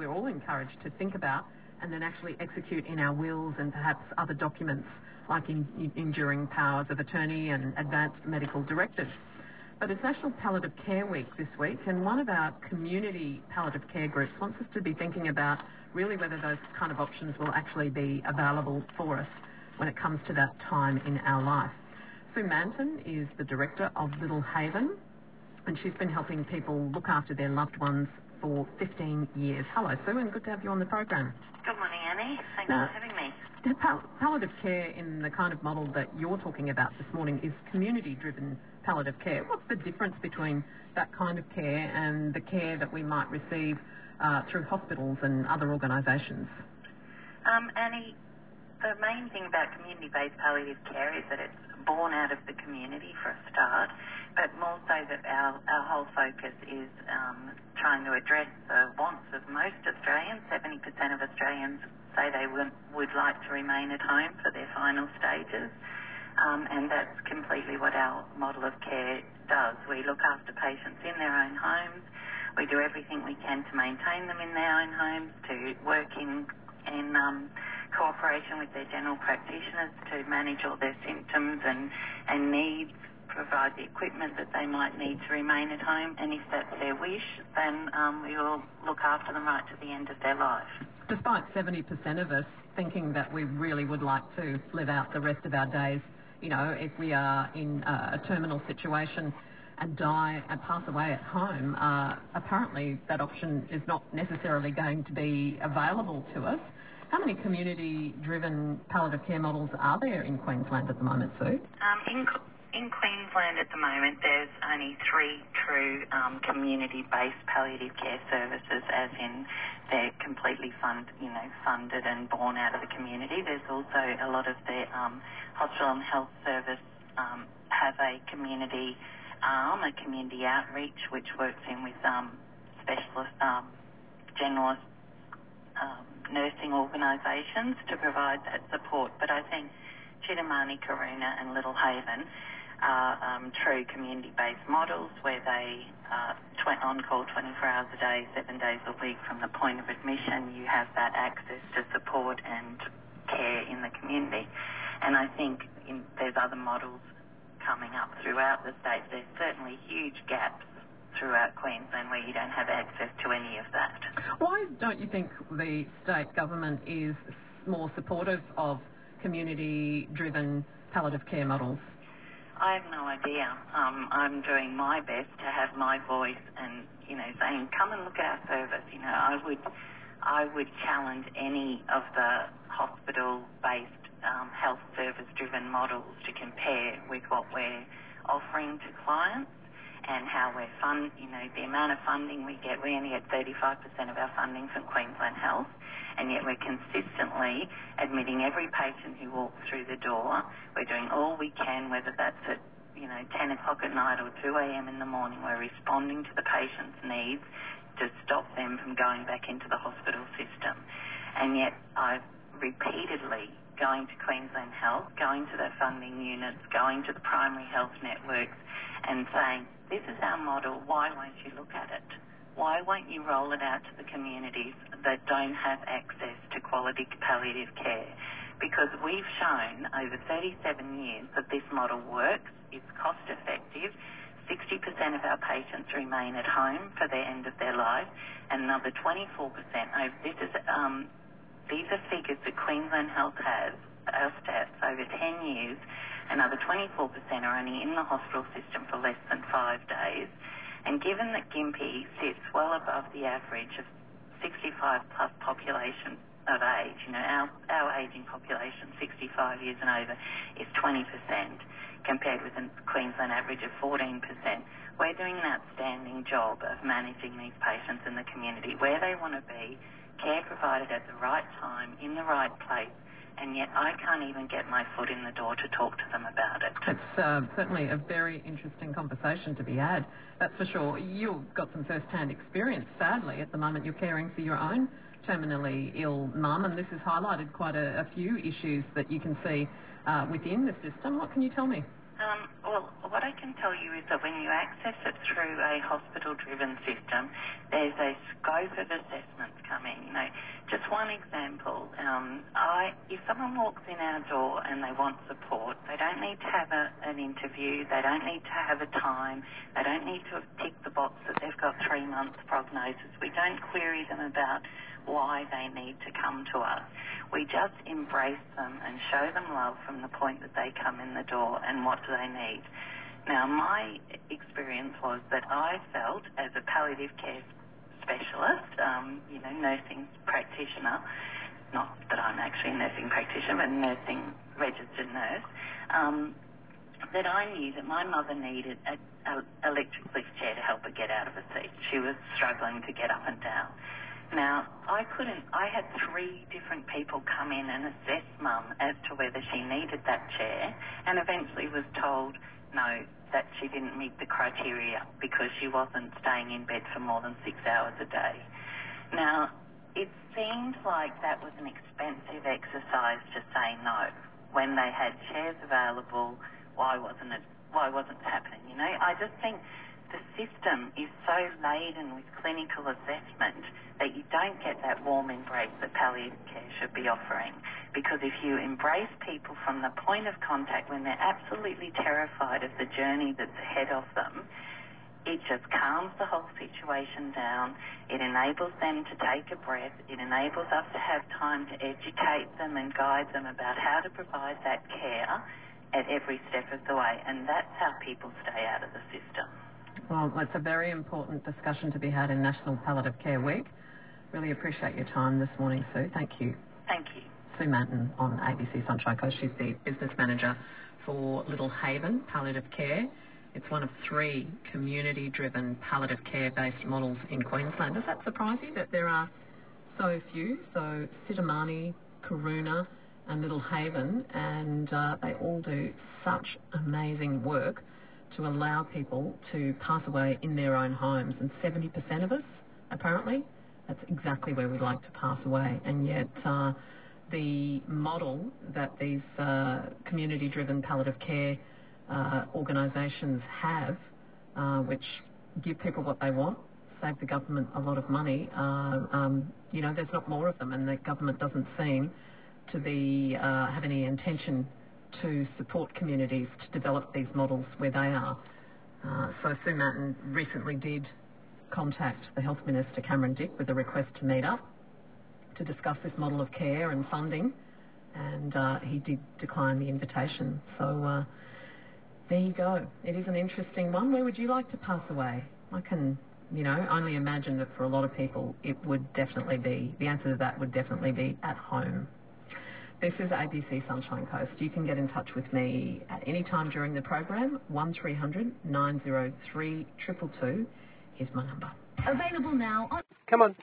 we're all encouraged to think about and then actually execute in our wills and perhaps other documents like in, in enduring powers of attorney and advanced medical directives. But it's National Palliative Care Week this week, and one of our community palliative care groups wants us to be thinking about really whether those kind of options will actually be available for us when it comes to that time in our life. Sue Manton is the director of Little Haven, and she's been helping people look after their loved ones for 15 years. Hello, Sue, and good to have you on the program. Good morning, Annie. Thanks now, for having me. Pal- palliative care in the kind of model that you're talking about this morning is community-driven palliative care. What's the difference between that kind of care and the care that we might receive uh, through hospitals and other organisations? Um, Annie, the main thing about community-based palliative care is that it's born out of the community for a start, but more so that our, our whole focus is um, trying to address the wants of most Australians. 70% of Australians say they would, would like to remain at home for their final stages. Um, and that's completely what our model of care does. We look after patients in their own homes. We do everything we can to maintain them in their own homes, to work in, in um, cooperation with their general practitioners to manage all their symptoms and, and needs, provide the equipment that they might need to remain at home, and if that's their wish, then um, we will look after them right to the end of their life. Despite 70% of us thinking that we really would like to live out the rest of our days, you know, if we are in a terminal situation and die and pass away at home, uh, apparently that option is not necessarily going to be available to us. How many community-driven palliative care models are there in Queensland at the moment, Sue? Um, in, in Queensland at the moment, there's only three true um, community-based palliative care services, as in they're completely fund, you know, funded and born out of the community. There's also a lot of the um, hospital and health service um, have a community arm, a community outreach, which works in with um, specialist um, generalist um, nursing organisations to provide that support. But I think Cittamani, Karuna and Little Haven are um, true community-based models where they are tw- on call 24 hours a day, seven days a week from the point of admission. You have that access to support and care in the community. And I think in, there's other models coming up throughout the state. There's certainly huge gaps throughout Queensland where you don't have access to any of that. Why don't you think the state government is more supportive of community-driven palliative care models? I have no idea. Um, I'm doing my best to have my voice and, you know, saying, come and look at our service. You know, I would, I would challenge any of the hospital-based um, health service-driven models to compare with what we're offering to clients and how we're fund, you know, the amount of funding we get. We only get 35% of our funding from Queensland Health, and yet we're consistently admitting every patient who walks through the door. We're doing all we can, whether that's at, you know, 10 o'clock at night or 2 a.m. in the morning. We're responding to the patient's needs to stop them from going back into the hospital system. And yet I've repeatedly going to Queensland Health, going to their funding units, going to the primary health networks and saying, this is our model, why won't you look at it? Why won't you roll it out to the communities that don't have access to quality palliative care? Because we've shown over 37 years that this model works, it's cost effective, 60% of our patients remain at home for the end of their life, and another 24%. This is, um, these are figures that Queensland Health has, our stats, over 10 years, Another 24% are only in the hospital system for less than five days. And given that Gympie sits well above the average of 65 plus population of age, you know, our, our aging population, 65 years and over, is 20% compared with the Queensland average of 14%. We're doing an outstanding job of managing these patients in the community where they want to be, care provided at the right time, in the right place, and yet I can't even get my foot in the door to talk to them about it. It's uh, certainly a very interesting conversation to be had, that's for sure. You've got some first-hand experience, sadly. At the moment, you're caring for your own terminally ill mum, and this has highlighted quite a, a few issues that you can see uh, within the system. What can you tell me? Um, well, what I can tell you is that when you access it through a hospital-driven system, there's a scope of assessments coming You know, just one example. Um, I, if someone walks in our door and they want support, they don't need to have a, an interview. They don't need to have a time. They don't need to have ticked the box that they've got three months prognosis. We don't query them about why they need to come to us. We just embrace them and show them love from the point that they come in the door and what do they need. Now, my experience was that I felt as a palliative care specialist, um, you know, nursing practitioner, not that I'm actually a nursing practitioner, but a nursing registered nurse, um, that I knew that my mother needed an electric lift chair to help her get out of her seat. She was struggling to get up and down. Now, I couldn't, I had three different people come in and assess mum as to whether she needed that chair and eventually was told no, that she didn't meet the criteria because she wasn't staying in bed for more than six hours a day. Now, it seemed like that was an expensive exercise to say no. When they had chairs available, why wasn't it, why wasn't it happening? You know, I just think the system is so laden with clinical assessment that you don't get that warm embrace that palliative care should be offering. Because if you embrace people from the point of contact when they're absolutely terrified of the journey that's ahead of them, it just calms the whole situation down. It enables them to take a breath. It enables us to have time to educate them and guide them about how to provide that care at every step of the way. And that's how people stay out of the system. Well, it's a very important discussion to be had in National Palliative Care Week. Really appreciate your time this morning, Sue. Thank you. Thank you. Sue Manton on ABC Sunshine Coast. She's the business manager for Little Haven Palliative Care. It's one of three community-driven palliative care-based models in Queensland. Does that surprise you that there are so few? So Cittamani, Karuna and Little Haven, and uh, they all do such amazing work to allow people to pass away in their own homes. And 70% of us, apparently, that's exactly where we'd like to pass away. And yet, uh, the model that these uh, community-driven palliative care uh, organisations have, uh, which give people what they want, save the government a lot of money, uh, um, you know, there's not more of them, and the government doesn't seem to be uh, have any intention to support communities to develop these models where they are. Uh, so Sue Manton recently did contact the Health Minister Cameron Dick with a request to meet up to discuss this model of care and funding, and uh, he did decline the invitation. So uh, there you go. It is an interesting one. Where would you like to pass away? I can, you know, only imagine that for a lot of people it would definitely be, the answer to that would definitely be at home. This is ABC Sunshine Coast. You can get in touch with me at any time during the program. 1300 903 222 Here's my number. Available now on... Come on.